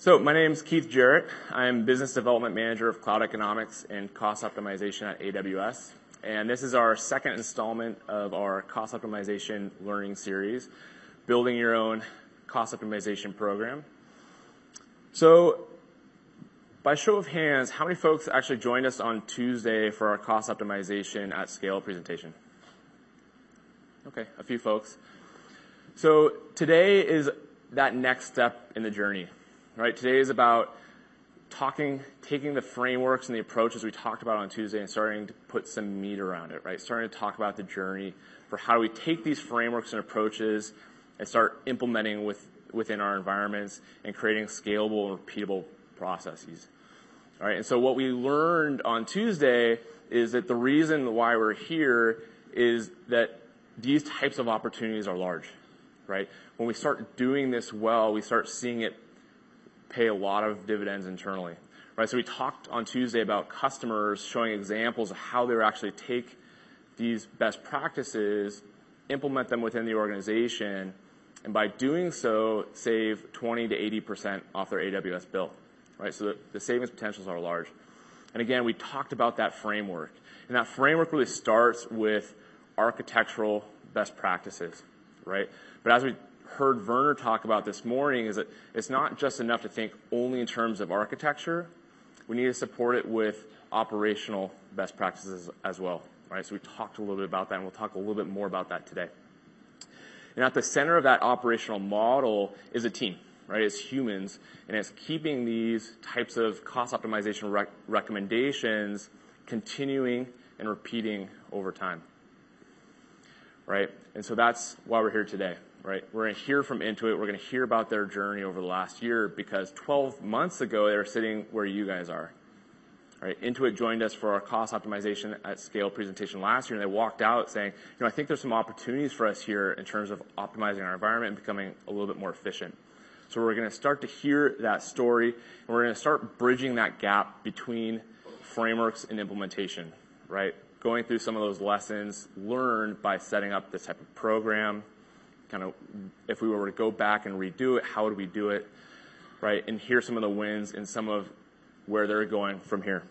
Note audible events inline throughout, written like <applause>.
So my name is Keith Jarrett. I'm Business Development Manager of Cloud Economics and Cost Optimization at AWS, and this is our second installment of our cost optimization learning series, Building Your Own Cost Optimization Program. So by show of hands, how many folks actually joined us on Tuesday for our cost optimization at scale presentation? Okay, a few folks. So today is that next step in the journey, right? Today is about talking, taking the frameworks and the approaches we talked about on Tuesday and starting to put some meat around it, right? Starting to talk about the journey for how we take these frameworks and approaches and start implementing with, within our environments and creating scalable and repeatable processes. All right? And so what we learned on Tuesday is that the reason why we're here is that these types of opportunities are large, right? When we start doing this well, we start seeing it pay a lot of dividends internally, right? So we talked on Tuesday about customers showing examples of how they actually take these best practices, implement them within the organization, and by doing so, save 20%-80% off their AWS bill, right? So the savings potentials are large. And again, we talked about that framework, and that framework really starts with architectural best practices, right? But as we heard Werner talk about this morning, is that it's not just enough to think only in terms of architecture. We need to support it with operational best practices as well, right? So we talked a little bit about that, and we'll talk a little bit more about that today. And at the center of that operational model is a team, right? It's humans, and it's keeping these types of cost optimization recommendations continuing and repeating over time, right? And so that's why we're here today, right? We're gonna hear from Intuit. We're gonna hear about their journey over the last year, because 12 months ago, they were sitting where you guys are, right? Intuit joined us for our cost optimization at scale presentation last year, and they walked out saying, "You know, I think there's some opportunities for us here in terms of optimizing our environment and becoming a little bit more efficient." So we're gonna start to hear that story, and we're gonna start bridging that gap between frameworks and implementation, right? Going through some of those lessons learned by setting up this type of program, kind of if we were to go back and redo it, how would we do it, right? And hear some of the wins and some of where they're going from here.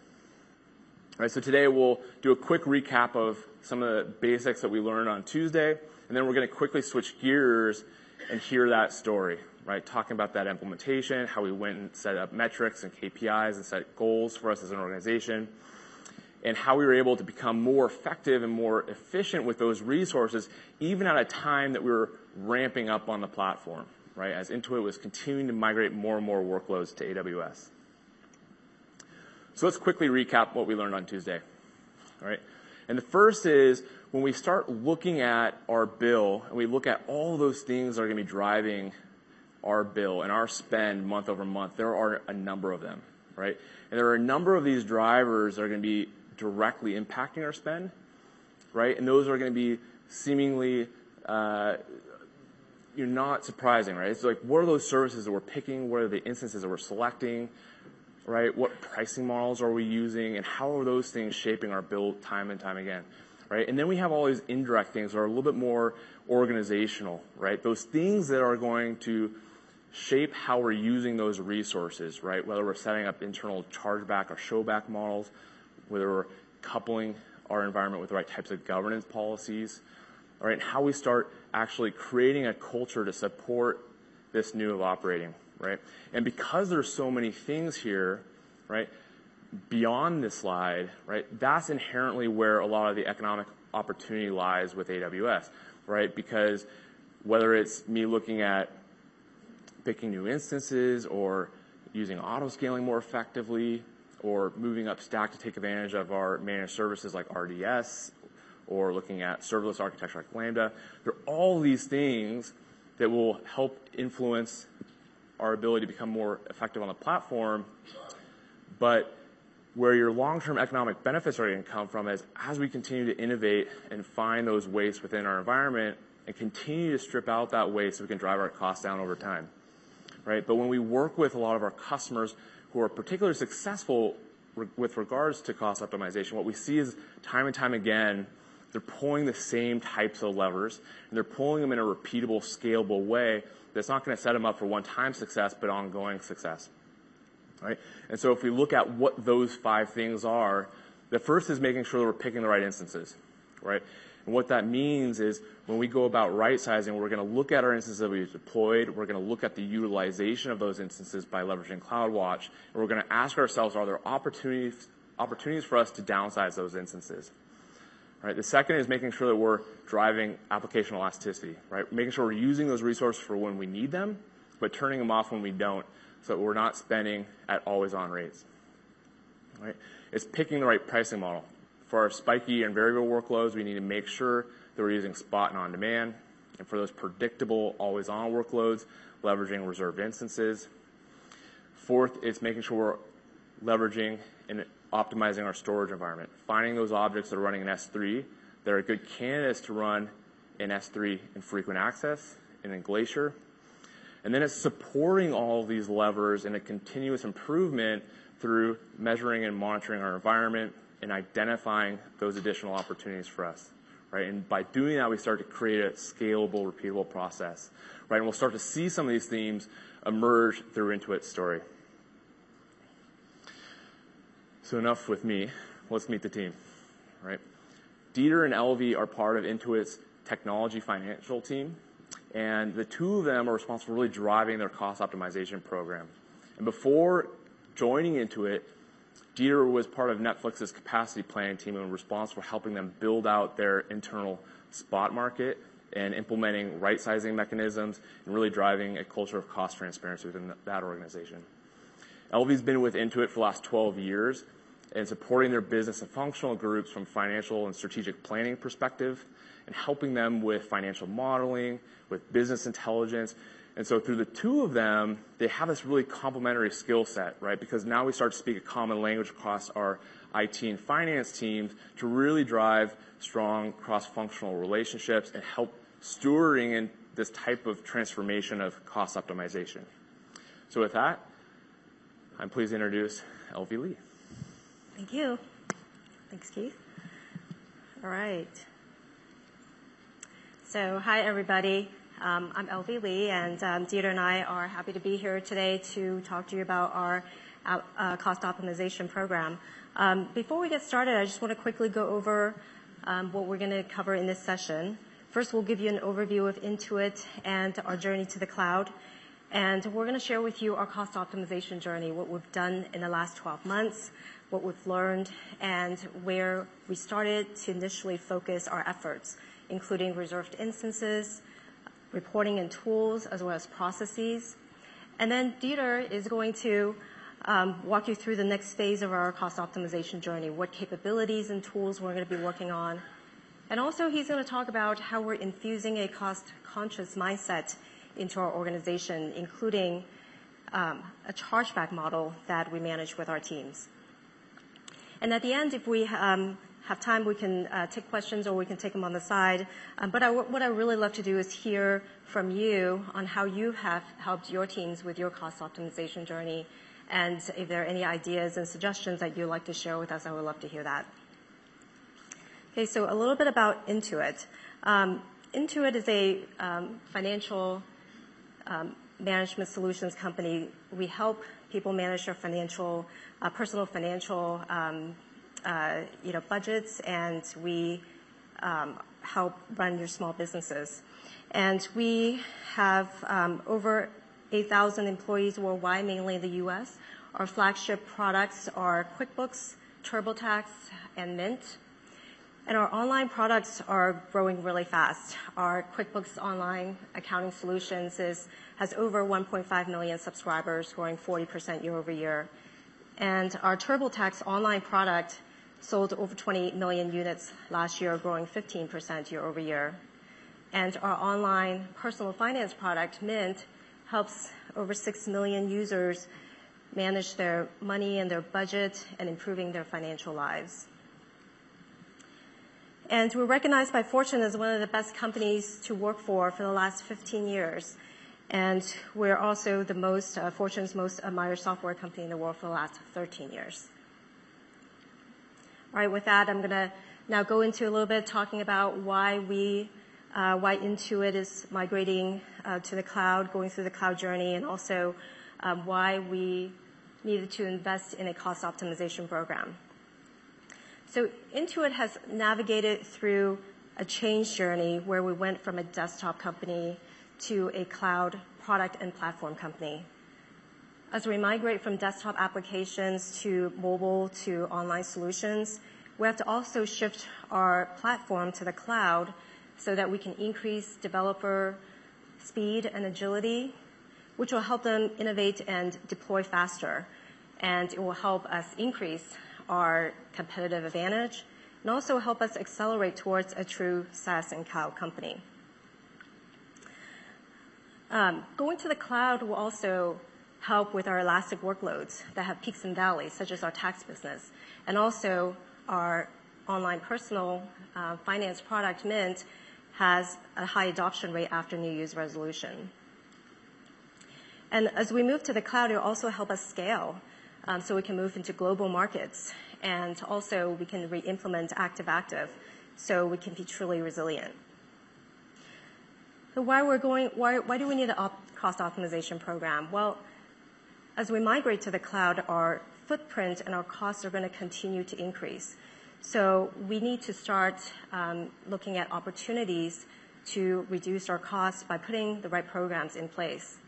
All right, so today we'll do a quick recap of some of the basics that we learned on Tuesday, and then we're gonna quickly switch gears and hear that story, right? Talking about that implementation, how we went and set up metrics and KPIs and set goals for us as an organization, and how we were able to become more effective and more efficient with those resources, even at a time that we were ramping up on the platform, right? As Intuit was continuing to migrate more and more workloads to AWS. So let's quickly recap what we learned on Tuesday. All right? And the first is, when we start looking at our bill, and we look at all those things that are gonna be driving our bill and our spend month-over-month, there are a number of them, right? And there are a number of these drivers that are gonna be directly impacting our spend, right? And those are gonna be seemingly, uh, you're not surprising, right? It's like, what are those services that we're picking? What are the instances that we're selecting, right? What pricing models are we using, and how are those things shaping our bill time and time again, right? And then we have all these indirect things that are a little bit more organizational, right? Those things that are going to shape how we're using those resources, right? Whether we're setting up internal chargeback or showback models, whether we're coupling our environment with the right types of governance policies, all right? How we start actually creating a culture to support this new of operating, right? And because there's so many things here, right, beyond this slide, right, that's inherently where a lot of the economic opportunity lies with AWS, right? Because whether it's me looking at picking new instances or using auto-scaling more effectively, or moving up stack to take advantage of our managed services like RDS, or looking at serverless architecture like Lambda, there are all these things that will help influence our ability to become more effective on the platform. But where your long-term economic benefits are gonna come from is, as we continue to innovate and find those waste within our environment and continue to strip out that waste, so we can drive our costs down over time, right? But when we work with a lot of our customers who are particularly successful with regards to cost optimization, what we see is time and time again, They're pulling the same types of levers, and they're pulling them in a repeatable, scalable way that's not gonna set them up for one-time success, but ongoing success, right? And so if we look at what those five things are, the first is making sure we're picking the right instances, right? And what that means is when we go about right-sizing, we're gonna look at our instances that we've deployed, we're gonna look at the utilization of those instances by leveraging CloudWatch, and we're gonna ask ourselves, are there opportunities for us to downsize those instances? Right. The second is making sure that we're driving application elasticity, right? Making sure we're using those resources for when we need them, but turning them off when we don't, so that we're not spending at always-on rates. Right? It's picking the right pricing model. For our spiky and variable workloads, we need to make sure that we're using spot and on-demand, and for those predictable, always-on workloads, leveraging reserved instances. Fourth, it's making sure we're leveraging and optimizing our storage environment, finding those objects that are running in S3 that are good candidates to run in S3 Infrequent Access and in Glacier. And then it's supporting all of these levers in a continuous improvement through measuring and monitoring our environment and identifying those additional opportunities for us, right? And by doing that, we start to create a scalable, repeatable process, right? And we'll start to see some of these themes emerge through Intuit's story. So enough with me. Let's meet the team, right? Dieter and Elvie are part of Intuit's technology financial team, and the two of them are responsible for really driving their cost optimization program. And before joining Intuit, Dieter was part of Netflix's capacity planning team and responsible for helping them build out their internal spot market and implementing right-sizing mechanisms and really driving a culture of cost transparency within that organization. Elvie's been with Intuit for the last 12 years and supporting their business and functional groups from financial and strategic planning perspective, and helping them with financial modeling, with business intelligence. And so through the two of them, they have this really complementary skill set, right? Because now we start to speak a common language across our IT and finance teams to really drive strong cross-functional relationships and help stewarding in this type of transformation of cost optimization. So with that, I'm pleased to introduce Elvie Lee. Thank you. Thanks, Keith. All right. So hi, everybody. Um, I'm Elvie Lee, and um, Dieter and I are happy to be here today to talk to you about our uh, cost optimization program. Um, before we get started, I just want to quickly go over what we're gonna cover in this session. First, we'll give you an overview of Intuit and our journey to the cloud, and we're gonna share with you our cost optimization journey, what we've done in the last 12 months, what we've learned, and where we started to initially focus our efforts, including reserved instances, reporting and tools, as well as processes. And then Dieter is going to um, walk you through the next phase of our cost optimization journey, what capabilities and tools we're gonna be working on. And also, he's gonna talk about how we're infusing a cost-conscious mindset into our organization, including um, a chargeback model that we manage with our teams. And at the end, if we um, have time, we can uh, take questions, or we can take them on the side. Um, but what I really love to do is hear from you on how you have helped your teams with your cost optimization journey, and if there are any ideas and suggestions that you'd like to share with us, I would love to hear that. Okay, so a little bit about Intuit. Um, Intuit is a um, financial management solutions company. We help people manage their financial uh, personal financial Uh, you know budgets, and we um, help run your small businesses. And we have um, over 8,000 employees worldwide, mainly in the U.S. Our flagship products are QuickBooks, TurboTax, and Mint. And our online products are growing really fast. Our QuickBooks Online accounting solutions has over 1.5 million subscribers, growing 40% year-over-year. And our TurboTax Online product sold over 28 million units last year, growing 15% year-over-year. And our online personal finance product, Mint, helps over 6 million users manage their money and their budget and improving their financial lives. And we're recognized by Fortune as one of the best companies to work for for the last 15 years, and we're also the most uh, Fortune's most admired software company in the world for the last 13 years. All right, with that, I'm gonna now go into a little bit talking about why we, uh, why Intuit is migrating uh, to the cloud, going through the cloud journey, and also um, why we needed to invest in a cost optimization program. So Intuit has navigated through a change journey where we went from a desktop company to a cloud product and platform company. As we migrate from desktop applications to mobile to online solutions, we have to also shift our platform to the cloud so that we can increase developer speed and agility, which will help them innovate and deploy faster, and it will help us increase our competitive advantage and also help us accelerate towards a true SaaS and cloud company. Um, going to the cloud will also help with our elastic workloads that have peaks and valleys, such as our tax business, and also our online personal uh, finance product, Mint, has a high adoption rate after New Year's resolution. And as we move to the cloud, it'll also help us scale, um, so we can move into global markets, and also we can re-implement active-active, so we can be truly resilient. So why we're going why why do we need a cost optimization program? Well, as we migrate to the cloud, our footprint and our costs are gonna continue to increase. So we need to start um, looking at opportunities to reduce our costs by putting the right programs in place.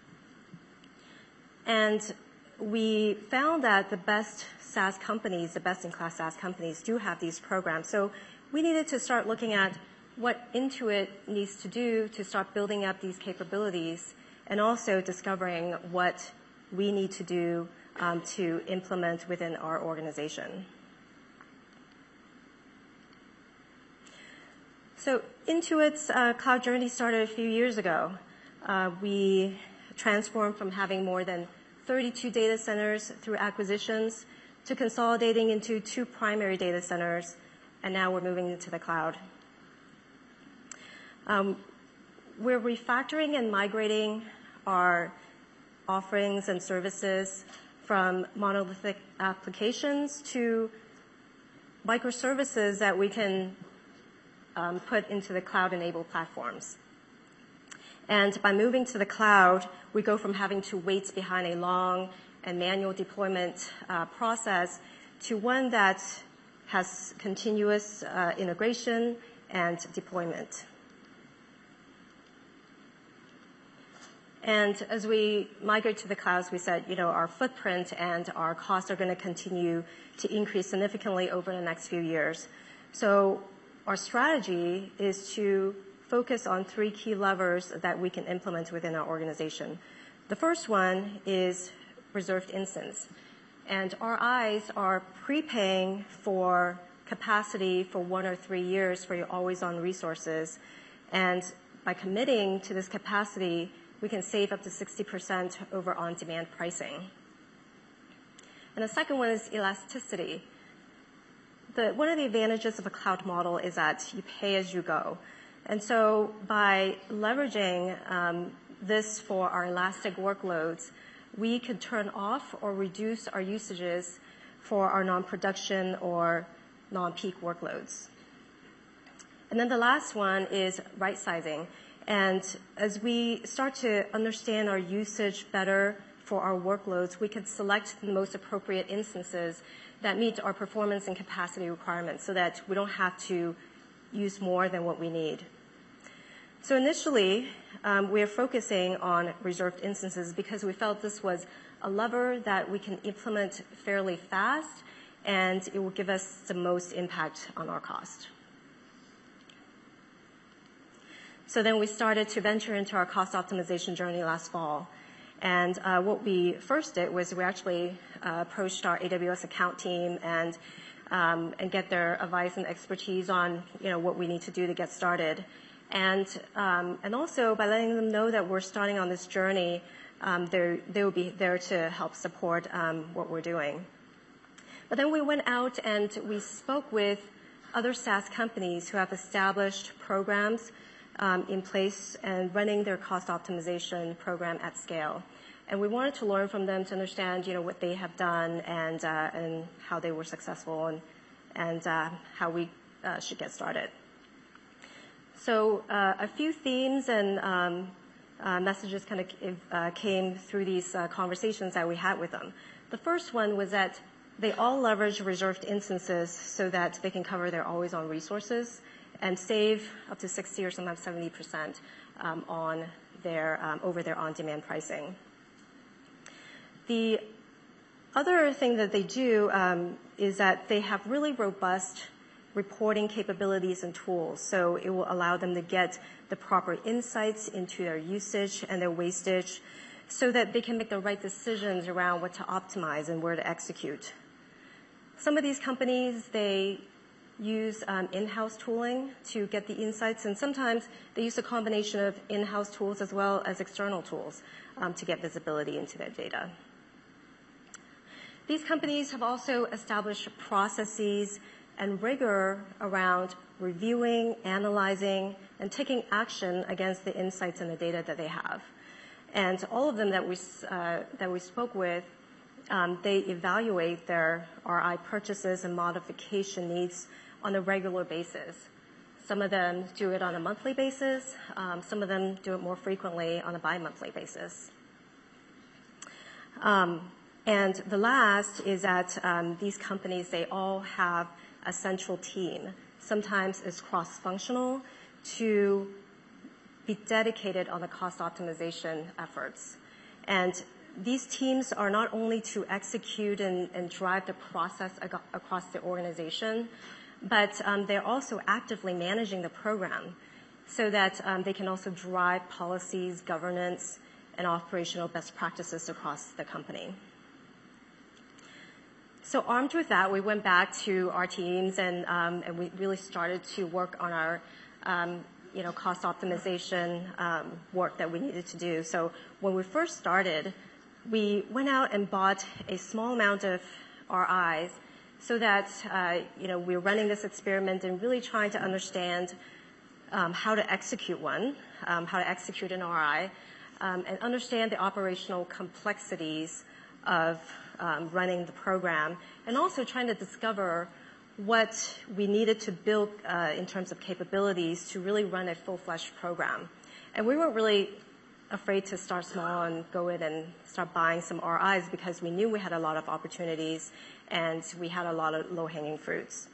And we found that the best SaaS companies, the best-in-class SaaS companies, do have these programs. So we needed to start looking at what Intuit needs to do to start building up these capabilities and also discovering what we need to do um, to implement within our organization. So Intuit's uh, cloud journey started a few years ago. Uh, we transformed from having more than 32 data centers through acquisitions to consolidating into two primary data centers, and now we're moving into the cloud. Um, we're refactoring and migrating our offerings and services from monolithic applications to microservices that we can um, put into the cloud-enabled platforms. And by moving to the cloud, we go from having to wait behind a long and manual deployment uh, process to one that has continuous uh, integration and deployment. And as we migrate to the cloud, we said, you know, our footprint and our costs are gonna continue to increase significantly over the next few years. So our strategy is to focus on three key levers that we can implement within our organization. The first one is reserved instance, and RIs are prepaying for capacity for one or three years for your always-on resources. And by committing to this capacity, we can save up to 60% over on-demand pricing. And the second one is elasticity. One of the advantages of a cloud model is that you pay as you go. And so by leveraging um, this for our elastic workloads, we could turn off or reduce our usages for our non-production or non-peak workloads. And then the last one is right-sizing. And as we start to understand our usage better for our workloads, we can select the most appropriate instances that meet our performance and capacity requirements so that we don't have to use more than what we need. So initially, um, we are focusing on reserved instances because we felt this was a lever that we can implement fairly fast, and it will give us the most impact on our cost. So then we started to venture into our cost optimization journey last fall. And uh, what we first did was we actually approached our AWS account team and um, and get their advice and expertise on, you know, what we need to do to get started. And um, and also by letting them know that we're starting on this journey, um, they will be there to help support what we're doing. But then we went out, and we spoke with other SaaS companies who have established programs Um, in place and running their cost optimization program at scale. And we wanted to learn from them to understand, you know, what they have done and uh, how they were successful and uh, how we uh, should get started. So, a few themes and um, messages kind of came through these conversations that we had with them. The first one was that they all leverage reserved instances so that they can cover their always-on resources and save up to 60 or sometimes 70% um, on their um, over their on-demand pricing. The other thing that they do um, is that they have really robust reporting capabilities and tools, so it will allow them to get the proper insights into their usage and their wastage, so that they can make the right decisions around what to optimize and where to execute. Some of these companies, they use um, in-house tooling to get the insights, and sometimes they use a combination of in-house tools as well as external tools um, to get visibility into their data. These companies have also established processes and rigor around reviewing, analyzing, and taking action against the insights and the data that they have. And all of them that we uh, that we spoke with, um, they evaluate their RI purchases and modification needs on a regular basis. Some of them do it on a monthly basis, um, some of them do it more frequently on a bi-monthly basis. Um, and the last is that um, these companies, they all have a central team. Sometimes it's cross-functional, to be dedicated on the cost optimization efforts. And these teams are not only to execute and drive the process across the organization, but um, they're also actively managing the program so that um, they can also drive policies, governance, and operational best practices across the company. So armed with that, we went back to our teams and um, we really started to work on our, you know, cost optimization work that we needed to do. So when we first started, we went out and bought a small amount of RIs so that, uh, you know, we're running this experiment and really trying to understand um, how to execute one, um, how to execute an RI, um, and understand the operational complexities of running the program, and also trying to discover what we needed to build uh, in terms of capabilities to really run a full-fledged program. And we weren't really afraid to start small and go in and start buying some RIs because we knew we had a lot of opportunities, and we had a lot of low-hanging fruits.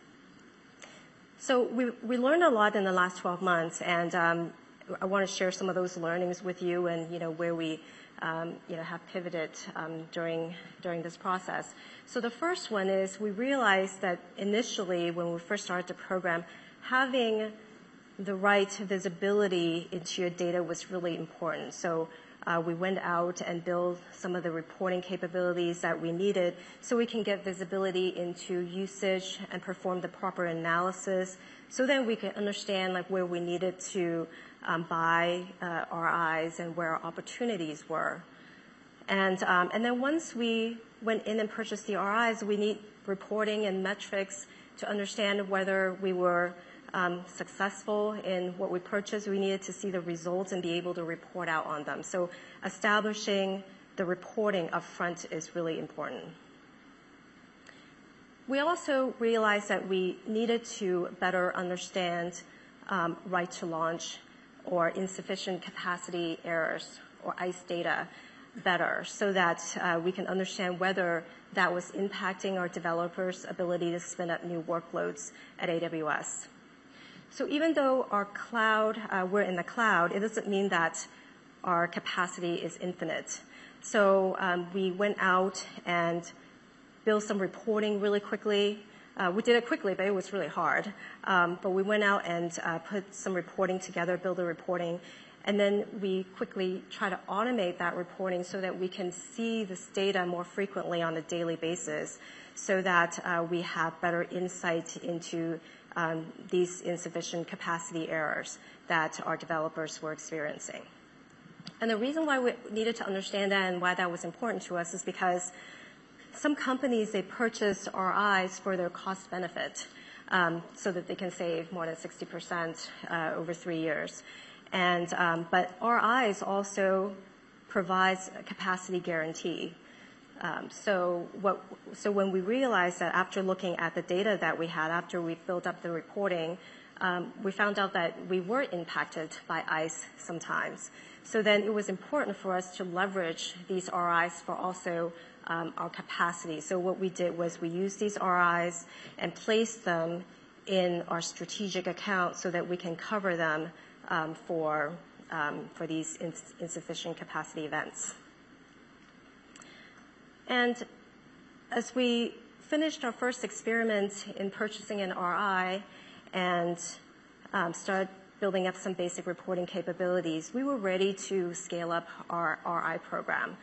So we we learned a lot in the last 12 months, and I want to share some of those learnings with you and, you know, where we, you know, have pivoted um, during, during this process. So the first one is, we realized that initially, when we first started the program, having the right visibility into your data was really important. So we went out and built some of the reporting capabilities that we needed, so we can get visibility into usage and perform the proper analysis, so then we can understand, like, where we needed to um, buy RIs and where our opportunities were. And, um, and then once we went in and purchased the RIs, we need reporting and metrics to understand whether we were Um, successful in what we purchased. We needed to see the results and be able to report out on them. So establishing the reporting upfront is really important. We also realized that we needed to better understand um, right to launch or insufficient capacity errors or ICE data better, so that uh, we can understand whether that was impacting our developers' ability to spin up new workloads at AWS. So even though our cloud, uh, we're in the cloud, it doesn't mean that our capacity is infinite. So um, we went out and built some reporting really quickly. Uh, we did it quickly, but it was really hard. Um, but we went out and uh, put some reporting together, built the reporting, and then we quickly try to automate that reporting so that we can see this data more frequently on a daily basis, so that we have better insight into Um, these insufficient capacity errors that our developers were experiencing. And the reason why we needed to understand that and why that was important to us is because some companies, they purchase RIs for their cost benefit, um, so that they can save more than 60% uh, over three years. and um, But RIs also provides a capacity guarantee. Um, so when we realized that after looking at the data that we had, after we built up the reporting, um, we found out that we were impacted by ICE sometimes. So then it was important for us to leverage these RIs for also um, our capacity. So what we did was we used these RIs and placed them in our strategic accounts so that we can cover them for, for these insufficient capacity events. And as we finished our first experiment in purchasing an RI and um, started building up some basic reporting capabilities, we were ready to scale up our RI program.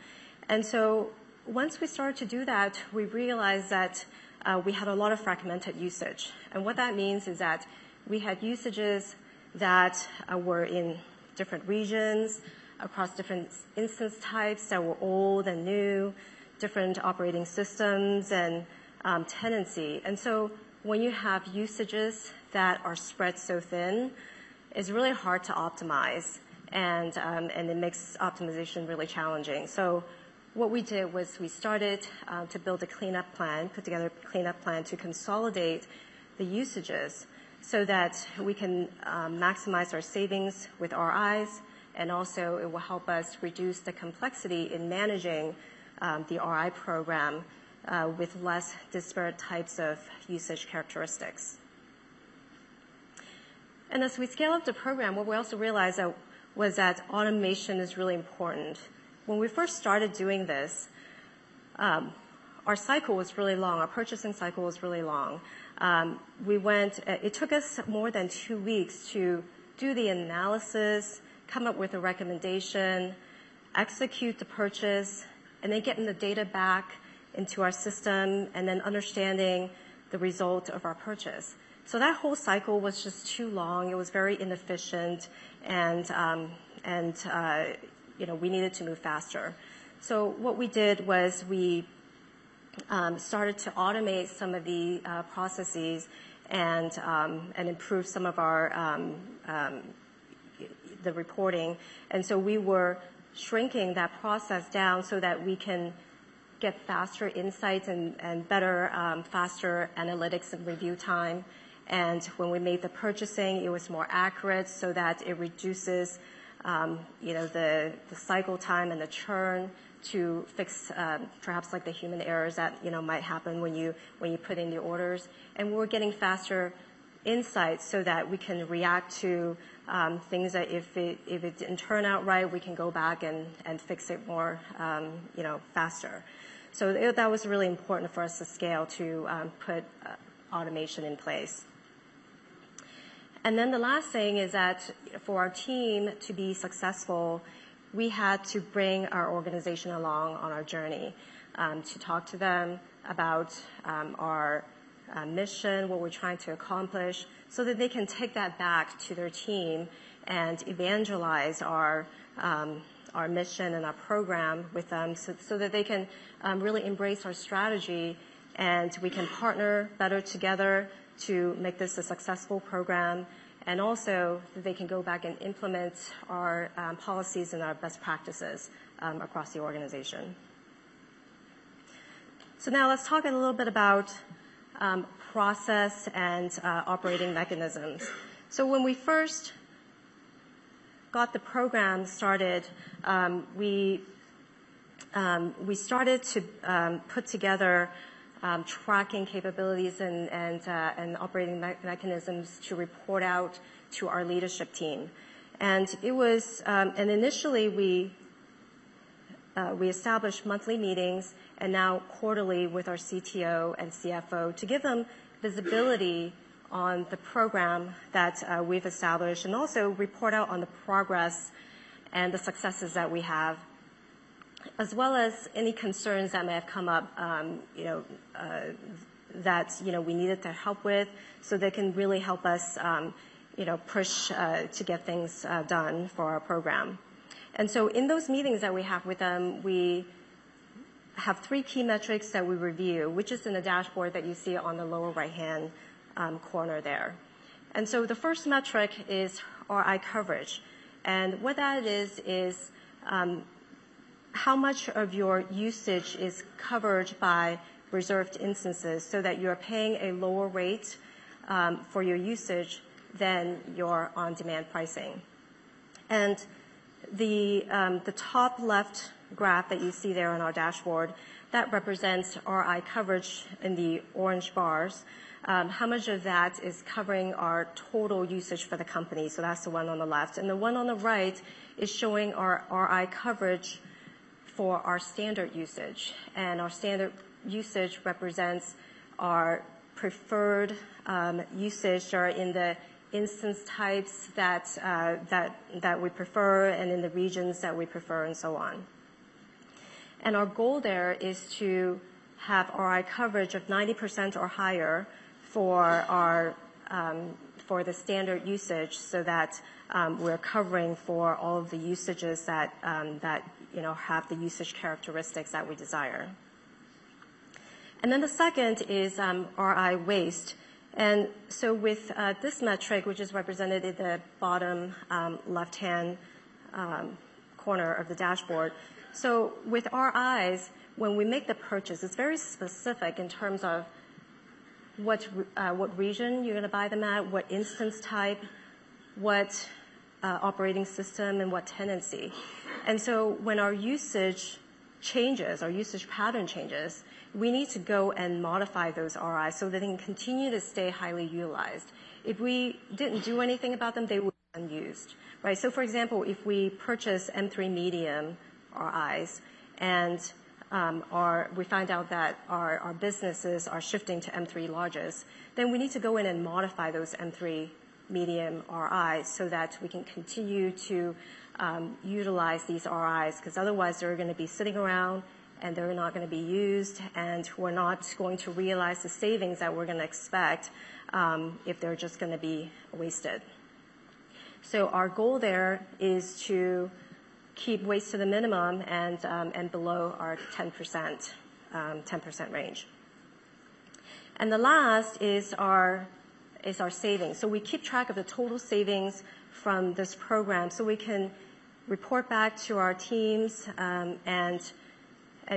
And so once we started to do that, we realized that uh, we had a lot of fragmented usage. And what that means is that we had usages that uh, were in different regions, across different instance types that were old and new, different operating systems and um, tenancy. And so when you have usages that are spread so thin, it's really hard to optimize, and um, and it makes optimization really challenging. So what we did was we started uh, to build a cleanup plan, put together a cleanup plan to consolidate the usages so that we can um, maximize our savings with RIs, and also it will help us reduce the complexity in managing Um, the RI program uh, with less disparate types of usage characteristics. And as we scale up the program, what we also realized was that automation is really important. When we first started doing this, um, our cycle was really long. Our purchasing cycle was really long. Um, we went it took us more than two weeks to do the analysis, come up with a recommendation, execute the purchase, and then getting the data back into our system, and then understanding the result of our purchase. So that whole cycle was just too long. It was very inefficient, and um, and uh, you know, we needed to move faster. So what we did was we um, started to automate some of the uh, processes um, and improve some of our the reporting. And so we were shrinking that process down so that we can get faster insights and better um, faster analytics and review time. And when we made the purchasing, it was more accurate so that it reduces um, you know, the cycle time and the churn to fix um, perhaps like the human errors that you know might happen when you put in the orders. And we're getting faster insights so that we can react to Um, things that if it if it didn't turn out right, we can go back and and fix it more um, you know faster. So that was really important for us to scale to um, put uh, automation in place. And then the last thing is that for our team to be successful, we had to bring our organization along on our journey to talk to them about our Uh, mission, what we're trying to accomplish, so that they can take that back to their team and evangelize our um, our mission and our program with them, so that they can um, really embrace our strategy, and we can partner better together to make this a successful program, and also that they can go back and implement our um, policies and our best practices um, across the organization. So now let's talk a little bit about Um, process and uh, operating mechanisms. So when we first got the program started, um, we um we started to um, put together tracking capabilities and uh and operating mechanisms to report out to our leadership team. And it was... And initially, we Uh, established monthly meetings and now quarterly with our CTO and CFO to give them visibility on the program that uh, we've established, and also report out on the progress and the successes that we have, as well as any concerns that may have come up, um, you know, uh, that you know, we needed their help with, so they can really help us, um, you know, push to get things done for our program. And so in those meetings that we have with them, we have three key metrics that we review, which is in the dashboard that you see on the lower right-hand um, corner there. And so the first metric is RI coverage. And what that is, is um, how much of your usage is covered by reserved instances so that you're paying a lower rate um, for your usage than your on-demand pricing. And Um, the top left graph that you see there on our dashboard, that represents RI coverage in the orange bars. Um, how much of that is covering our total usage for the company? So that's the one on the left. And the one on the right is showing our RI coverage for our standard usage. And our standard usage represents our preferred um, usage or in the instance types that uh, that that we prefer and in the regions that we prefer and so on. And our goal there is to have RI coverage of 90% or higher for our um, for the standard usage so that um, we're covering for all of the usages that um, that you know have the usage characteristics that we desire. And then the second is RI waste. And so with uh, this metric, which is represented in the bottom um, left-hand um, corner of the dashboard, so with RIs, when we make the purchase, it's very specific in terms of what uh, region you're going to buy them at, what instance type, what uh, operating system, and what tenancy. And so when our usage changes, our usage pattern changes, we need to go and modify those RIs so that they can continue to stay highly utilized. If we didn't do anything about them, they would be unused. Right? So for example, if we purchase M3 medium RIs and um, we find out that our businesses are shifting to M3 larges, then we need to go in and modify those M3 medium RIs so that we can continue to um, utilize these RIs because otherwise they're going to be sitting around and they're not going to be used, and we're not going to realize the savings that we're going to expect um, if they're just going to be wasted. So our goal there is to keep waste to the minimum and um, and below our 10% um, range. And the last is our is our savings. So we keep track of the total savings from this program so we can report back to our teams um, and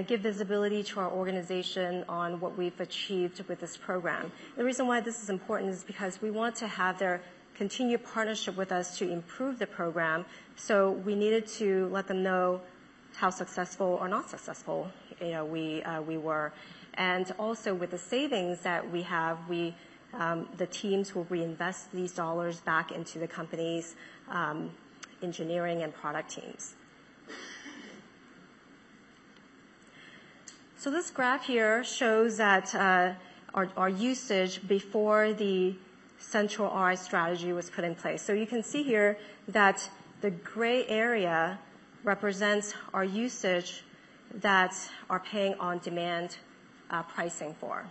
give visibility to our organization on what we've achieved with this program. The reason why this is important is because we want to have their continued partnership with us to improve the program. So we needed to let them know how successful or not successful uh, we were. And also with the savings that we have, we, um, the teams will reinvest these dollars back into the company's um, engineering and product teams. So this graph here shows that uh, our usage before the central RI strategy was put in place. So you can see here that the gray area represents our usage that are paying on-demand uh, pricing for.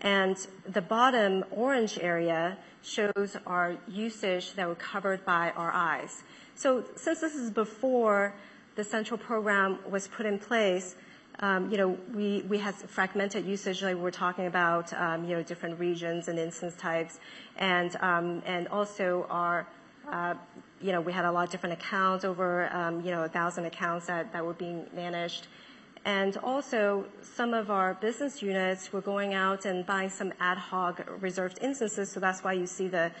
And the bottom orange area shows our usage that were covered by our RIs. So since this is before the central program was put in place, we had fragmented usage like we were talking about, you know, different regions and instance types. And um and also our uh you know we had a lot of different accounts, over you know, 1,000 accounts that were being managed. And also some of our business units were going out and buying some ad hoc reserved instances. So that's why you see the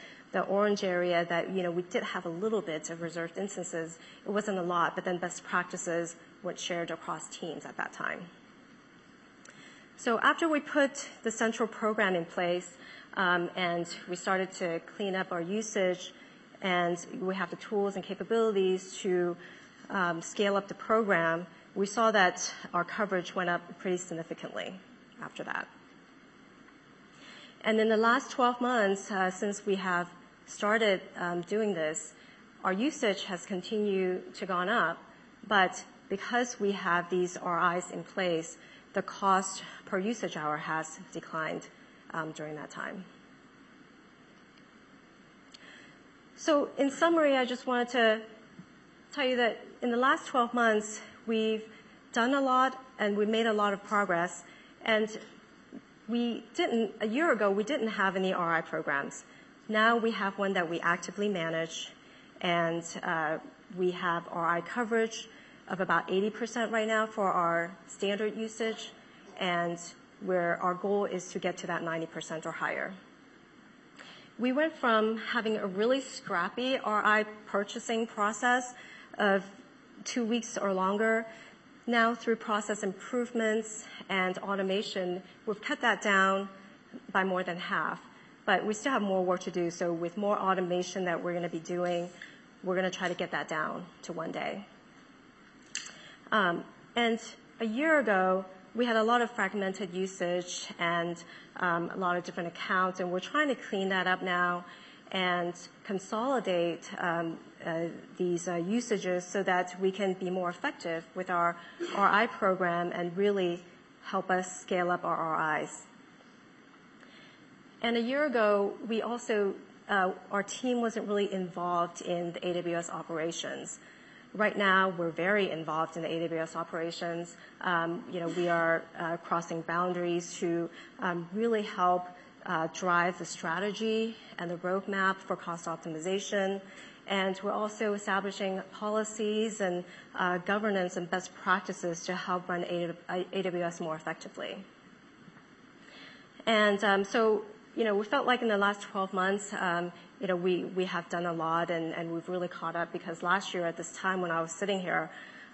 orange area that you know, we did have a little bit of reserved instances. It wasn't a lot, but then best practices were shared across teams at that time. So after we put the central program in place um, and we started to clean up our usage and we have the tools and capabilities to um, scale up the program, we saw that our coverage went up pretty significantly after that. And in the last 12 months, uh, since we have started um, doing this, our usage has continued to go up. But because we have these RIs in place, the cost per usage hour has declined um, during that time. So in summary, I just wanted to tell you that in the last 12 months, we've done a lot and we made a lot of progress. And we didn't a year ago, we didn't have any RI programs. Now we have one that we actively manage, and uh, we have RI coverage of about 80% right now for our standard usage, and where our goal is to get to that 90% or higher. We went from having a really scrappy RI purchasing process of two weeks or longer. Now, through process improvements and automation, we've cut that down by more than half, but we still have more work to do. So with more automation that we're gonna be doing, we're gonna try to get that down to one day. Um, and a year ago, we had a lot of fragmented usage and um, a lot of different accounts, and we're trying to clean that up now and consolidate um, uh, these uh, usages so that we can be more effective with our RI program and really help us scale up our RIs. And a year ago, we also uh, our team wasn't really involved in the AWS operations. Right now, we're very involved in the AWS operations. Um, you know, we are uh, crossing boundaries to um, really help uh, drive the strategy and the roadmap for cost optimization. And we're also establishing policies and uh, governance and best practices to help run AWS more effectively. And um, so, you know, we felt like in the last 12 months, you know, we have done a lot, and we've really caught up, because last year, at this time, when I was sitting here,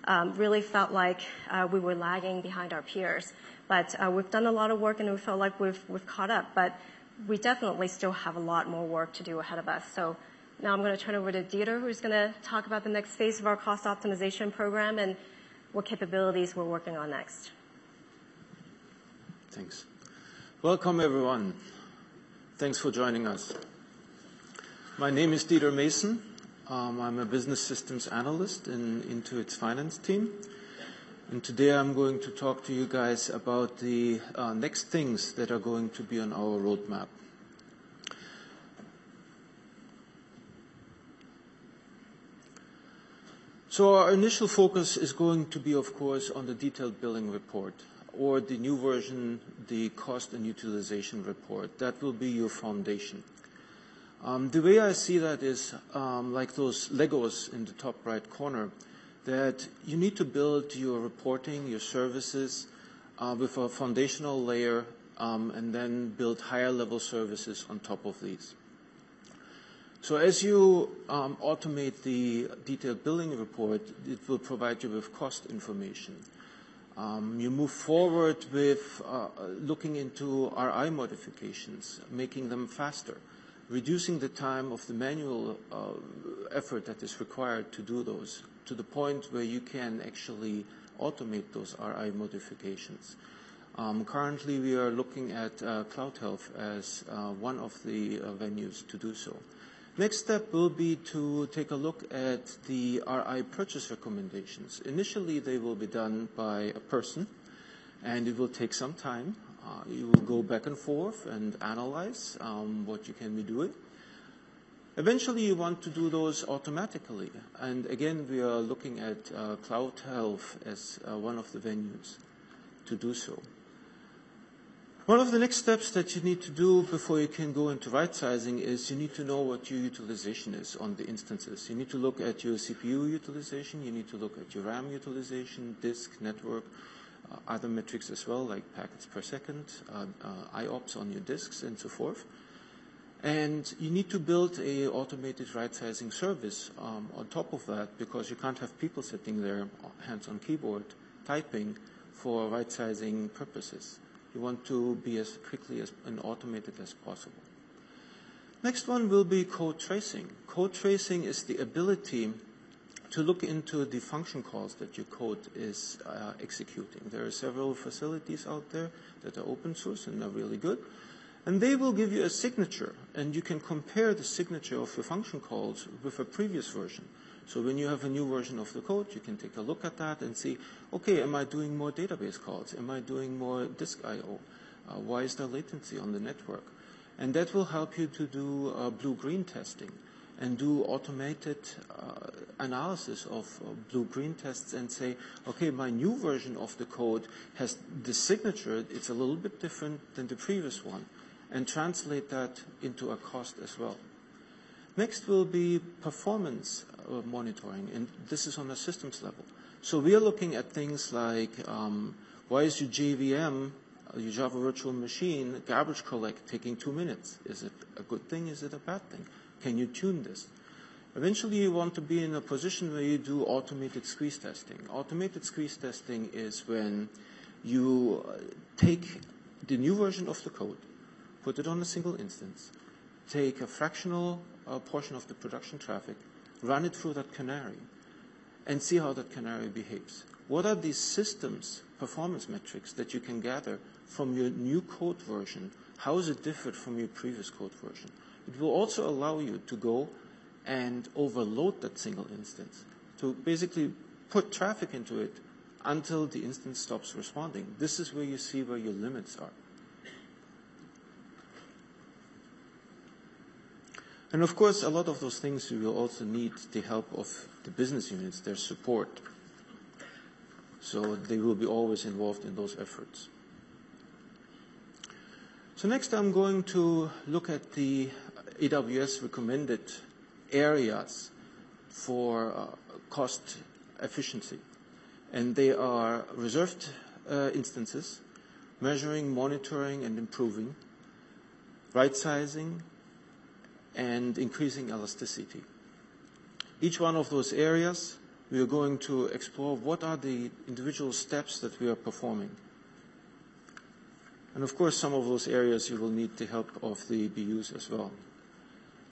um, really felt like uh, we were lagging behind our peers. But uh, we've done a lot of work, and we feel like we've caught up, but we definitely still have a lot more work to do ahead of us. So now I'm gonna turn over to Dieter, who's gonna talk about the next phase of our cost optimization program and what capabilities we're working on next. Thanks. Welcome, everyone. Thanks for joining us. My name is Dieter Mason. Um, I'm a business systems analyst in Intuit's finance team, and today I'm going to talk to you guys about the uh, next things that are going to be on our roadmap. So our initial focus is going to be, of course, on the detailed billing report or the new version, the cost and utilization report. That will be your foundation. Um, the way I see that is, um, like those Legos in the top right corner, that you need to build your reporting, your services, uh, with a foundational layer, um, and then build higher-level services on top of these. So as you automate the detailed billing report, it will provide you with cost information. You move forward with uh, looking into RI modifications, making them faster, reducing the time of the manual uh, effort that is required to do those, to the point where you can actually automate those RI modifications. Um, currently, we are looking at uh, Cloud Health as uh, one of the venues to do so. Next step will be to take a look at the RI purchase recommendations. Initially, they will be done by a person, and it will take some time. Uh, you will go back and forth and analyze um, what you can be doing. Eventually, you want to do those automatically, and again, we are looking at uh, Cloud Health as uh, one of the venues to do so. One of the next steps that you need to do before you can go into right-sizing is you need to know what your utilization is on the instances. You need to look at your CPU utilization, you need to look at your RAM utilization, disk, network, other metrics as well, like packets per second, uh, uh, IOPS on your disks, and so forth. And you need to build a automated right-sizing service um, on top of that, because you can't have people sitting there, hands on keyboard, typing for right-sizing purposes. You want to be as quickly as and automated as possible. Next one will be code tracing. Code tracing is the ability to look into the function calls that your code is uh, executing. There are several facilities out there that are open source and are really good, and they will give you a signature, and you can compare the signature of your function calls with a previous version. So when you have a new version of the code, you can take a look at that and see, "Okay, am I doing more database calls? Am I doing more disk I/O? Uh, why is there latency on the network?" And that will help you to do uh, blue-green testing and do automated analysis of blue-green tests and say, "Okay, my new version of the code has the signature. It's a little bit different than the previous one," and translate that into a cost as well. Next will be performance monitoring, and this is on a systems level. So we are looking at things like um, why is your JVM, uh, your Java Virtual Machine, garbage collect taking two minutes? Is it a good thing? Is it a bad thing? Can you tune this? Eventually, you want to be in a position where you do automated squeeze testing. Automated squeeze testing is when you uh, take the new version of the code, put it on a single instance, take a fractional uh, portion of the production traffic, run it through that canary, and see how that canary behaves. What are these systems performance metrics that you can gather from your new code version? How is it different from your previous code version? It will also allow you to go and overload that single instance. To basically put traffic into it until the instance stops responding. This is where you see where your limits are. And of course, a lot of those things you will also need the help of the business units, their support. So they will be always involved in those efforts. So next I'm going to look at the AWS recommended areas for uh, cost efficiency. And they are reserved uh, instances, measuring, monitoring, and improving, right sizing, and increasing elasticity. Each one of those areas, we are going to explore what are the individual steps that we are performing. And of course, some of those areas you will need the help of the BUs as well.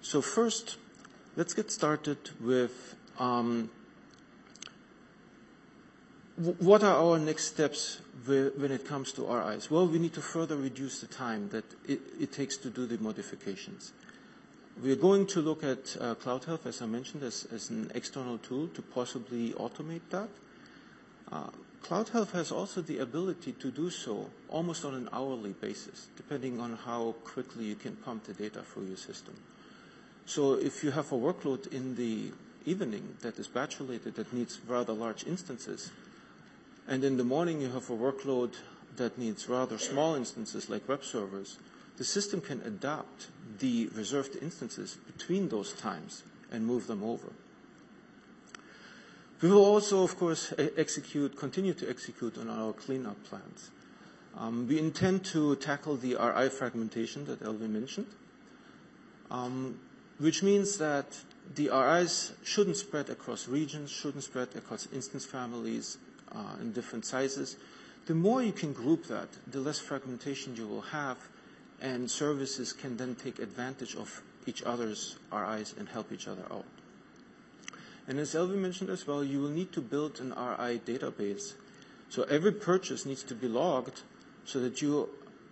So first, let's get started with um, what are our next steps when it comes to RIs? Well, we need to further reduce the time that it, it takes to do the modifications. We're going to look at uh, Cloud Health, as I mentioned, as, as, an external tool to possibly automate that. Uh, Cloud Health has also the ability to do so almost on an hourly basis, depending on how quickly you can pump the data through your system. So if you have a workload in the evening that is batch related that needs rather large instances, and in the morning you have a workload that needs rather small instances like web servers, the system can adapt the reserved instances between those times and move them over. We will also, of course, execute, continue to execute on our cleanup plans. Um, we intend to tackle the RI fragmentation that Elvie mentioned, um, which means that the RIs shouldn't spread across regions, shouldn't spread across instance families uh, in different sizes. The more you can group that, the less fragmentation you will have, and services can then take advantage of each other's RIs and help each other out. And as Elvie mentioned as well, you will need to build an RI database. So every purchase needs to be logged so that you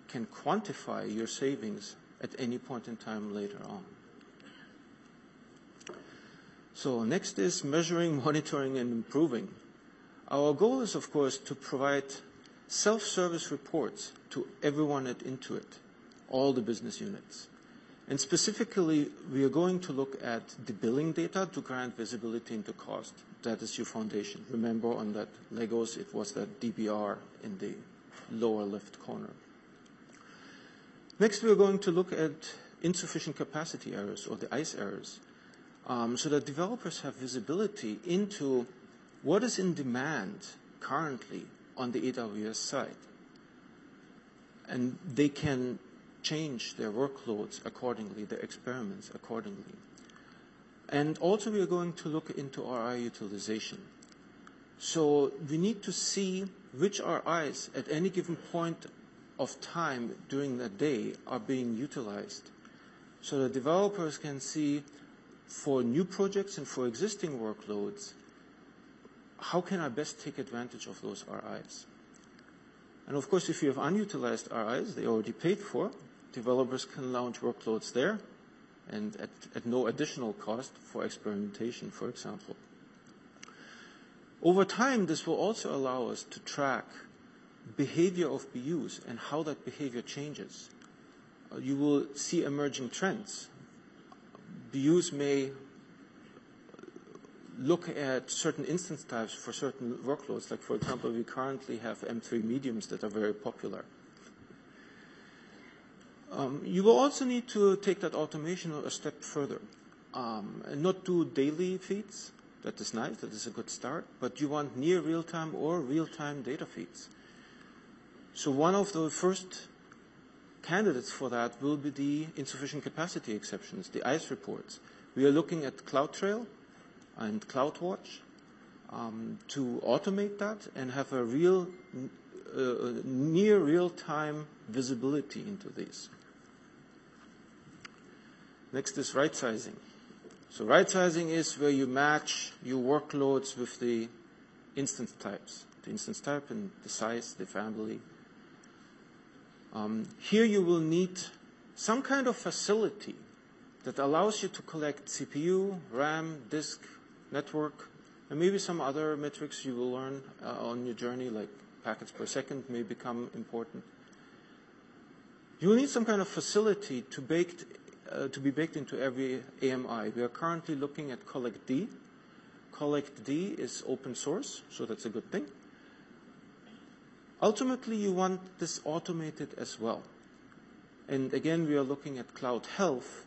can quantify your savings at any point in time later on. So next is measuring, <laughs> monitoring, and improving. Our goal is, of course, to provide self-service reports to everyone at Intuit all the business units. And specifically, we are going to look at the billing data to grant visibility into cost. That is your foundation. Remember on that Legos, it was that DBR in the lower left corner. Next, we are going to look at insufficient capacity errors or the ICE errors um, so that developers have visibility into what is in demand currently on the AWS side. And they can change their workloads accordingly, their experiments accordingly. And also we are going to look into RI utilization. So we need to see which RIs at any given point of time during the day are being utilized. So the developers can see for new projects and for existing workloads, how can I best take advantage of those RIs? And of course, if you have unutilized RIs, they already paid for, developers can launch workloads there and at, at no additional cost for experimentation, for example. Over time, this will also allow us to track behavior of BUs and how that behavior changes. You will see emerging trends. BUs may look at certain instance types for certain workloads. Like, for example, we currently have M3 mediums that are very popular. Um, you will also need to take that automation a step further um, and not do daily feeds, That is nice. That is a good start. But you want near real-time or real-time data feeds. So one of the first candidates for that will be the insufficient capacity exceptions, the ICE reports. We are looking at CloudTrail and CloudWatch um, to automate that and have a real, uh, near real-time visibility into these. Next is right sizing. So right sizing is where you match your workloads with the instance types, the instance type and the size, the family. Um, here you will need some kind of facility that allows you to collect CPU, RAM, disk, network, and maybe some other metrics you will learn uh, on your journey, like packets per second may become important. You will need some kind of facility to uh, to be baked into every AMI. We are currently looking at collectd. CollectD is open source, so that's a good thing. Ultimately, you want this automated as well. And again, we are looking at cloud health.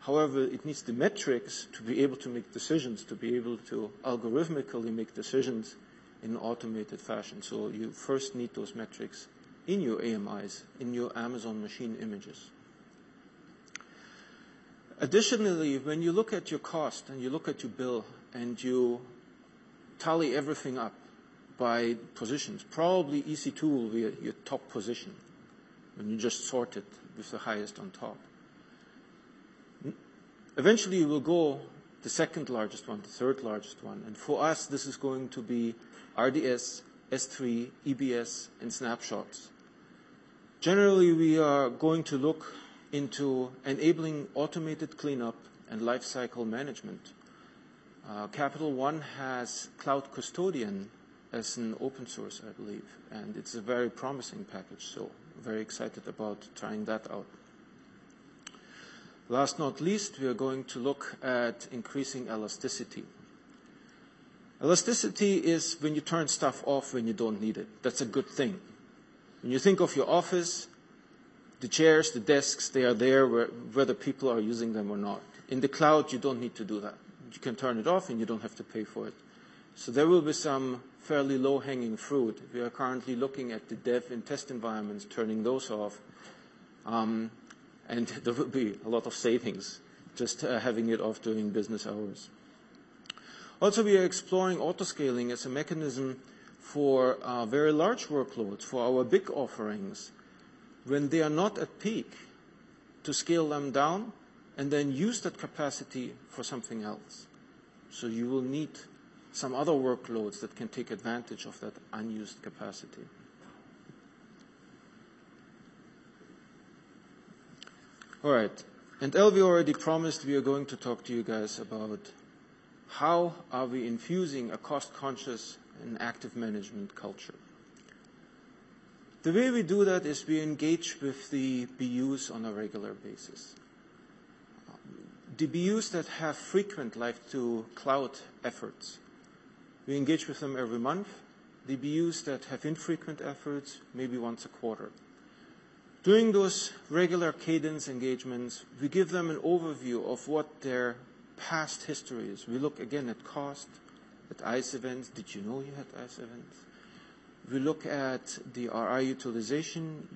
However, it needs the metrics to be able to make decisions, to be able to algorithmically make decisions in an automated fashion. So you first need those metrics in your AMIs, in your Amazon machine images. Additionally, when you look at your cost and you look at your bill and you tally everything up by positions, probably EC2 will be your top position when you just sort it with the highest on top. Eventually, you will go the second largest one, the third largest one. And for us, this is going to be RDS, S3, EBS, and snapshots. Generally, we are going to look into enabling automated cleanup and lifecycle management. Uh, Capital One has Cloud Custodian as an open source, I believe, and it's a very promising package, so very excited about trying that out. Last not least, we are going to look at increasing elasticity. Elasticity is when you turn stuff off when you don't need it. That's a good thing. When you think of your office, the chairs, the desks, they are there whether people are using them or not. In the cloud, you don't need to do that. You can turn it off and you don't have to pay for it. So there will be some fairly low-hanging fruit. We are currently looking at the dev and test environments, turning those off. Um, and <laughs> there will be a lot of savings just uh, having it off during business hours. Also, we are exploring autoscaling as a mechanism for uh, very large workloads, for our big offerings, when they are not at peak, to scale them down and then use that capacity for something else. So you will need some other workloads that can take advantage of that unused capacity. All right. And Elvie already promised we are going to talk to you guys about how are we infusing a cost-conscious and active management culture. The way we do that is we engage with the BUs on a regular basis. The BUs that have frequent life to cloud efforts, we engage with them every month. The BUs that have infrequent efforts, maybe once a quarter. During those regular cadence engagements, we give them an overview of what their past history is. We look again at cost, at ICE events. Did you know you had ICE events? We look at the RI utilization.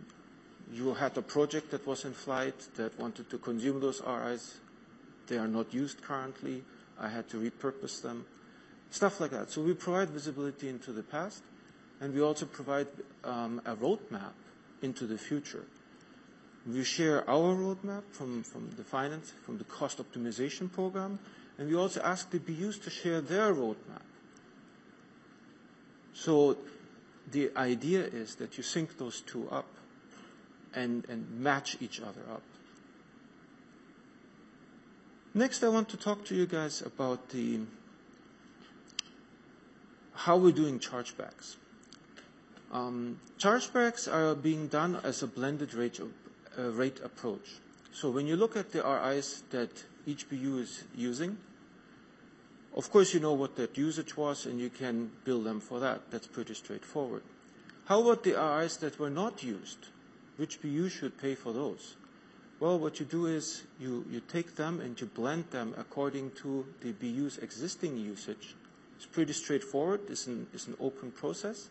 You had a project that was in flight that wanted to consume those RIs. They are not used currently. I had to repurpose them. Stuff like that. So we provide visibility into the past, and we also provide um, a roadmap into the future. We share our roadmap from, from the finance, from the cost optimization program, and we also ask the BUs to share their roadmap. So the idea is that you sync those two up and, and match each other up. Next, I want to talk to you guys about the how we're doing chargebacks. Um, chargebacks are being done as a blended rate, uh, rate approach. So when you look at the RIs that each BU is using, of course, you know what that usage was, and you can bill them for that. That's pretty straightforward. How about the RIs that were not used? Which BU should pay for those? Well, what you do is you, you take them and you blend them according to the BU's existing usage. It's pretty straightforward. It's an, it's an open process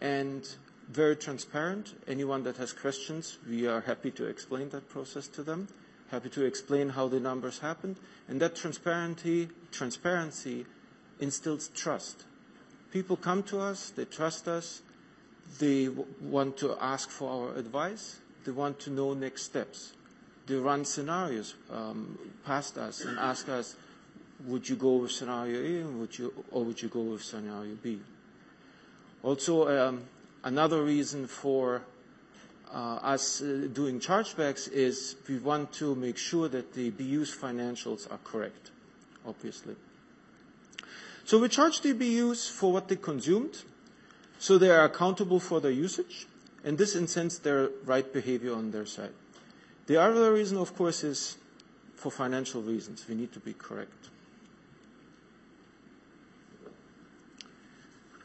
and very transparent. Anyone that has questions, we are happy to explain that process to them, happy to explain how the numbers happened. And that transparency, transparency instills trust. People come to us, they trust us, they want to ask for our advice, they want to know next steps. They run scenarios um, past us and ask us, would you go with scenario A would you, or would you go with scenario B? Also, um, another reason for uh, us uh, doing chargebacks is we want to make sure that the BU's financials are correct, obviously. So we charge the BUs for what they consumed, so they are accountable for their usage, and this incents their right behavior on their side. The other reason, of course, is for financial reasons. We need to be correct.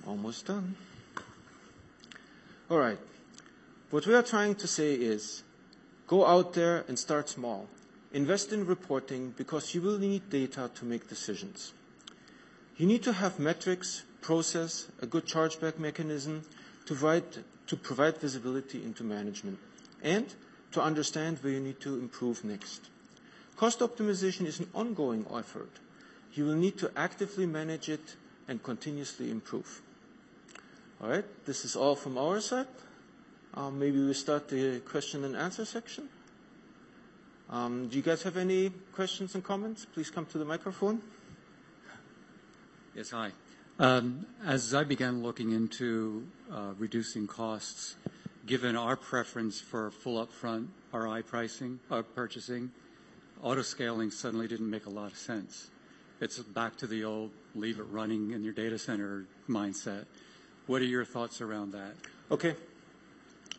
Almost done. All right. What we are trying to say is go out there and start small. Invest in reporting because you will need data to make decisions. You need to have metrics, process, a good chargeback mechanism to provide, to provide visibility into management and to understand where you need to improve next. Cost optimization is an ongoing effort. You will need to actively manage it and continuously improve. All right, this is all from our side. Um, maybe we start the question and answer section. Um, do you guys have any questions and comments? Please come to the microphone. Yes, hi. Um, as I began looking into uh, reducing costs, given our preference for full upfront RI pricing, uh, purchasing, auto-scaling suddenly didn't make a lot of sense. It's back to the old leave it running in your data center mindset. What are your thoughts around that? Okay.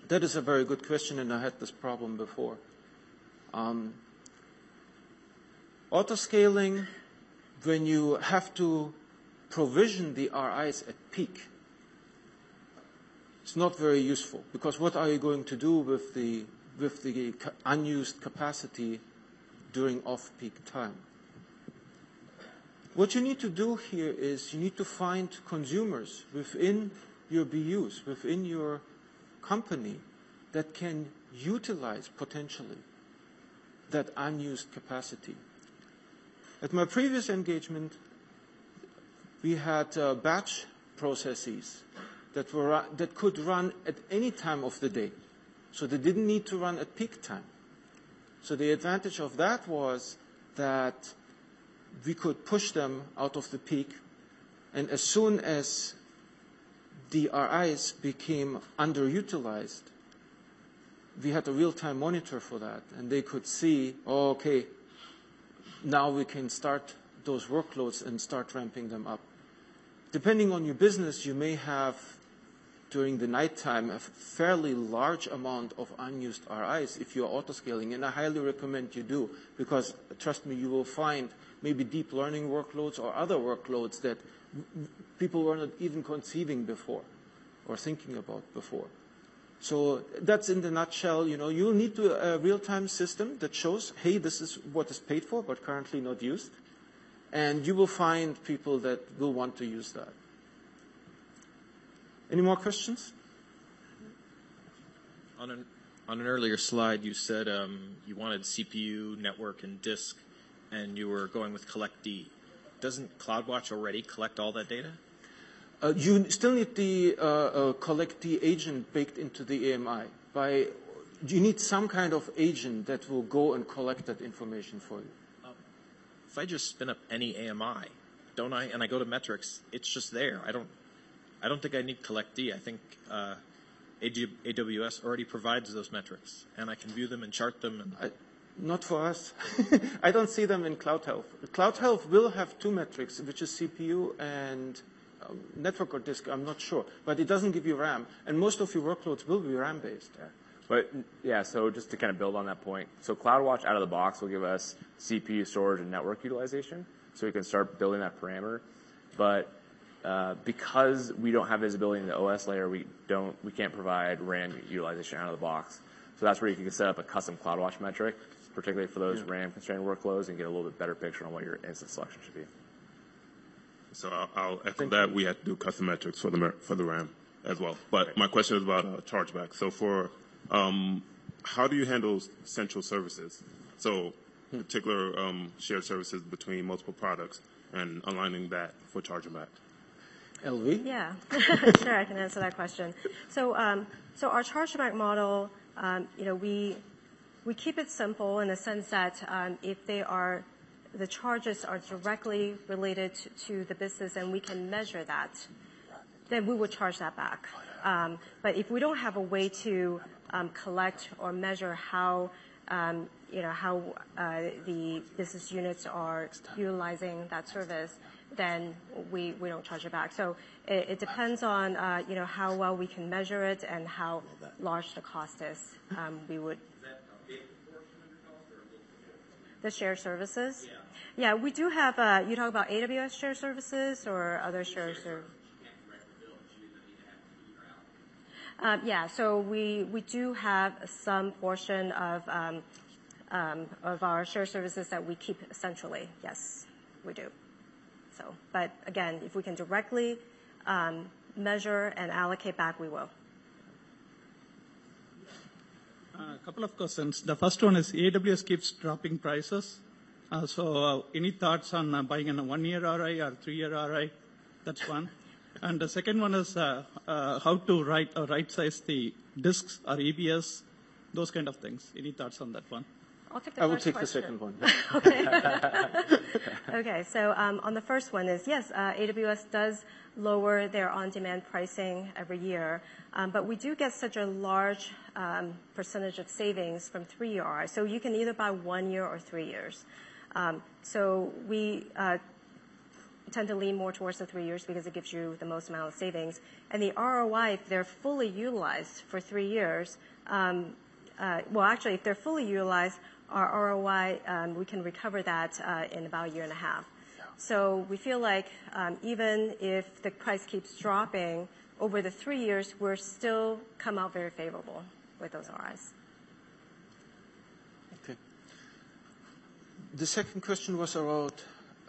That is a very good question, and I had this problem before. Um, auto-scaling, when you have to provision the RIs at peak, it's not very useful because what are you going to do with the with the unused capacity during off-peak time? What you need to do here is you need to find consumers within your BUs, within your company that can utilize potentially that unused capacity. At my previous engagement, we had uh, batch processes that, were, that could run at any time of the day. So they didn't need to run at peak time. So the advantage of that was that we could push them out of the peak, and as soon as the RIs became underutilized, we had a real-time monitor for that, and they could see, oh, okay, now we can start those workloads and start ramping them up. Depending on your business, you may have during the nighttime a fairly large amount of unused RIs if you're auto-scaling, and I highly recommend you do because trust me, you will find maybe deep learning workloads or other workloads that people were not even conceiving before or thinking about before. So that's in the nutshell, you know, you'll need to, a real-time system that shows, hey, this is what is paid for, but currently not used. And you will find people that will want to use that. Any more questions? On an, on an earlier slide, you said um, you wanted CPU, network, and disk, and you were going with collectd. Doesn't CloudWatch already collect all that data? Uh, you still need the uh, uh, collectd agent baked into the AMI. By you need some kind of agent that will go and collect that information for you. Um, if I just spin up any AMI, don't I? And I go to metrics, it's just there. I don't. I don't think I need collectd. I think uh, AWS already provides those metrics, and I can view them and chart them. And I, not for us. <laughs> I don't see them in Cloud Health. Cloud Health will have two metrics, which is CPU and um, network or disk, I'm not sure. But it doesn't give you RAM. And most of your workloads will be RAM-based. Yeah. But yeah, so just to kind of build on that point. So CloudWatch out of the box will give us CPU storage and network utilization. So we can start building that parameter. But uh, because we don't have visibility in the OS layer, we don't, we can't provide RAM utilization out of the box. So that's where you can set up a custom CloudWatch metric, particularly for those RAM-constrained workloads, and get a little bit better picture on what your instance selection should be. So I'll, I'll echo that. We have to do custom metrics for the for the RAM as well. But my question is about uh, chargeback. So for um, how do you handle central services? So particular um, shared services between multiple products and aligning that for chargeback. Elvie? Yeah, <laughs> sure, I can answer that question. So, um, so our chargeback model, um, you know, we we keep it simple in the sense that um, if they are the charges are directly related to, to the business and we can measure that, then we will charge that back. Um, but if we don't have a way to um, collect or measure how um, you know how uh, the business units are utilizing that service, then we, we don't charge it back. So it, it depends on uh, you know how well we can measure it and how large the cost is. Um, we would the shared services. Yeah, we do have. Uh, you talk about AWS shared services or other shared services. Um, yeah, so we, we do have some portion of, um, um, of our shared services that we keep centrally. Yes, we do. So, but again, if we can directly um, measure and allocate back, we will. A couple of questions. The first one is AWS keeps dropping prices. Uh, so, uh, any thoughts on uh, buying a one-year RI or three-year RI? That's one. <laughs> And the second one is uh, uh, how to write or right-size the disks or EBS, those kind of things. Any thoughts on that one? I'll take the I will first take the question. second one. <laughs> <laughs> Okay, so um, on the first one is, yes, uh, AWS does lower their on-demand pricing every year, um, but we do get such a large um, percentage of savings from three-year RI. So you can either buy one year or three years. Um, So we uh, tend to lean more towards the three years because it gives you the most amount of savings. And the ROI, if they're fully utilized for three years, um, uh, well, actually, if they're fully utilized, our ROI, um, we can recover that uh, in about a year and a half. So we feel like um, even if the price keeps dropping over the three years, we're still come out very favorable with those ROIs. Okay. The second question was around,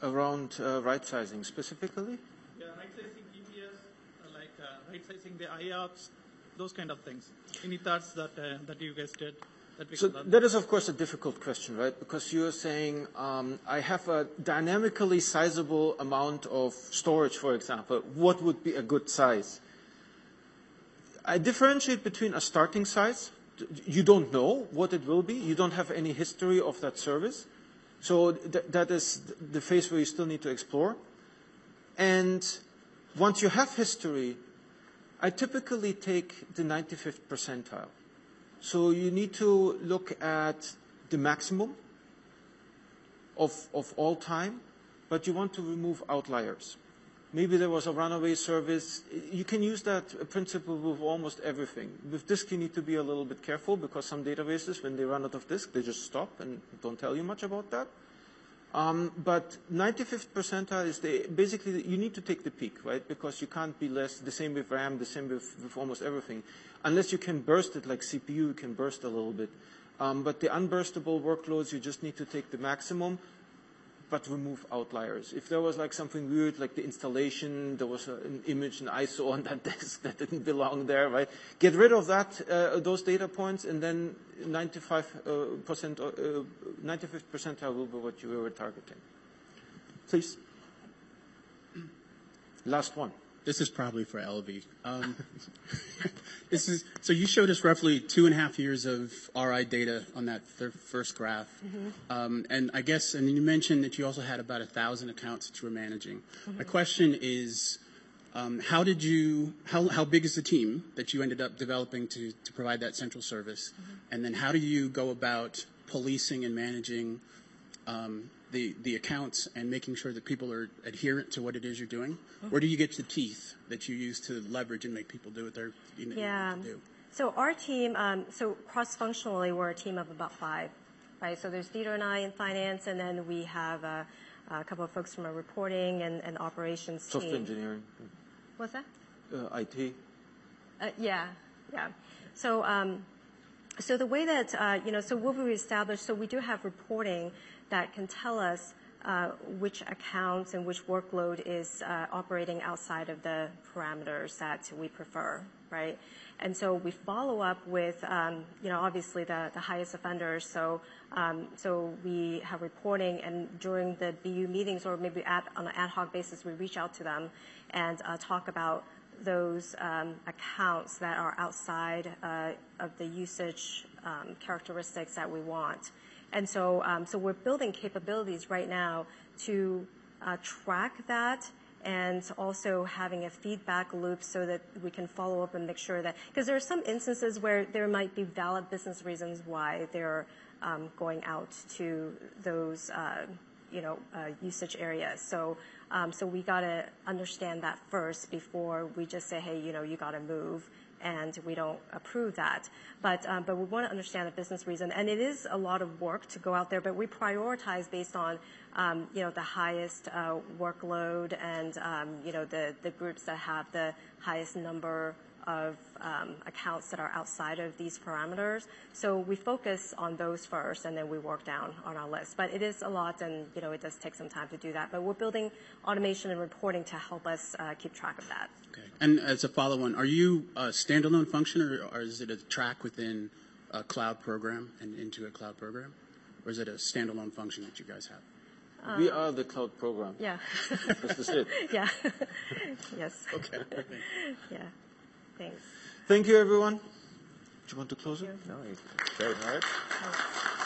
around uh, right sizing specifically. Yeah, right-sizing EBS, uh, like uh, right-sizing the IOPS, those kind of things. Any thoughts that uh, that you guys did? So that is, of course, a difficult question, right? Because you're saying, um, I have a dynamically sizable amount of storage, for example. What would be a good size? I differentiate between a starting size. You don't know what it will be. You don't have any history of that service. So th- that is the phase where you still need to explore. And once you have history, I typically take the 95th percentile. So you need to look at the maximum of, of all time, but you want to remove outliers. Maybe there was a runaway service. You can use that principle with almost everything. With disk, you need to be a little bit careful because some databases, when they run out of disk, they just stop and don't tell you much about that. Um, but 95th percentile is the, basically you need to take the peak, right? Because you can't be less. The same with RAM, the same with, with almost everything, unless you can burst it like CPU. You can burst a little bit, um, but the unburstable workloads you just need to take the maximum, but remove outliers. If there was like something weird, like the installation, there was a, an image, an ISO on that <laughs> disk that didn't belong there, right? Get rid of that, uh, those data points, and then 95 uh, percent, uh, 95th percentile will be what you were targeting. Please. Last one. This is probably for Elvie. Um, <laughs> this is so you showed us roughly two and a half years of RI data on that first graph, um, and I guess and you mentioned that you also had about a thousand accounts that you were managing. My question is, um, how did you how how big is the team that you ended up developing to to provide that central service, and then how do you go about policing and managing um, the the accounts and making sure that people are adherent to what it is you're doing? Where do you get the teeth that you use to leverage and make people do what they're you know, Yeah. to do? So our team, um, so cross-functionally, we're a team of about five, right? So there's Dieter and I in finance, and then we have uh, a couple of folks from our reporting and, and operations Software team. engineering, What's that? uh, IT. Uh, yeah, yeah. So, um, So the way that, uh, you know, so what we established, so we do have reporting that can tell us uh, which accounts and which workload is uh, operating outside of the parameters that we prefer, right? And so we follow up with, um, you know, obviously the, highest offenders. So, um, so we have reporting, and during the BU meetings, or maybe on an ad hoc basis, we reach out to them and talk about those um, accounts that are outside uh, of the usage um, characteristics that we want. And so, um, so we're building capabilities right now to uh, track that and also having a feedback loop so that we can follow up and make sure that because there are some instances where there might be valid business reasons why they're um, going out to those uh, you know uh, usage areas. So so we got to understand that first before we just say, hey, you know, you got to move and we don't approve that. But um, but we want to understand the business reason, and it is a lot of work to go out there. But we prioritize based on um, you know the highest uh, workload and um, you know the the groups that have the highest number of um, accounts that are outside of these parameters. So we focus on those first, and then we work down on our list. But it is a lot, and you know it does take some time to do that. But we're building automation and reporting to help us uh, keep track of that. Okay. And as a follow-on, are you a standalone function, or, or is it a track within a cloud program and into a cloud program, or is it a standalone function that you guys have? we are the cloud program. Yeah. This is it. <laughs> yeah. <laughs> yes. Okay. <laughs> Yeah. Thanks. Thank you, everyone. Do you want to close it? No, great. All right.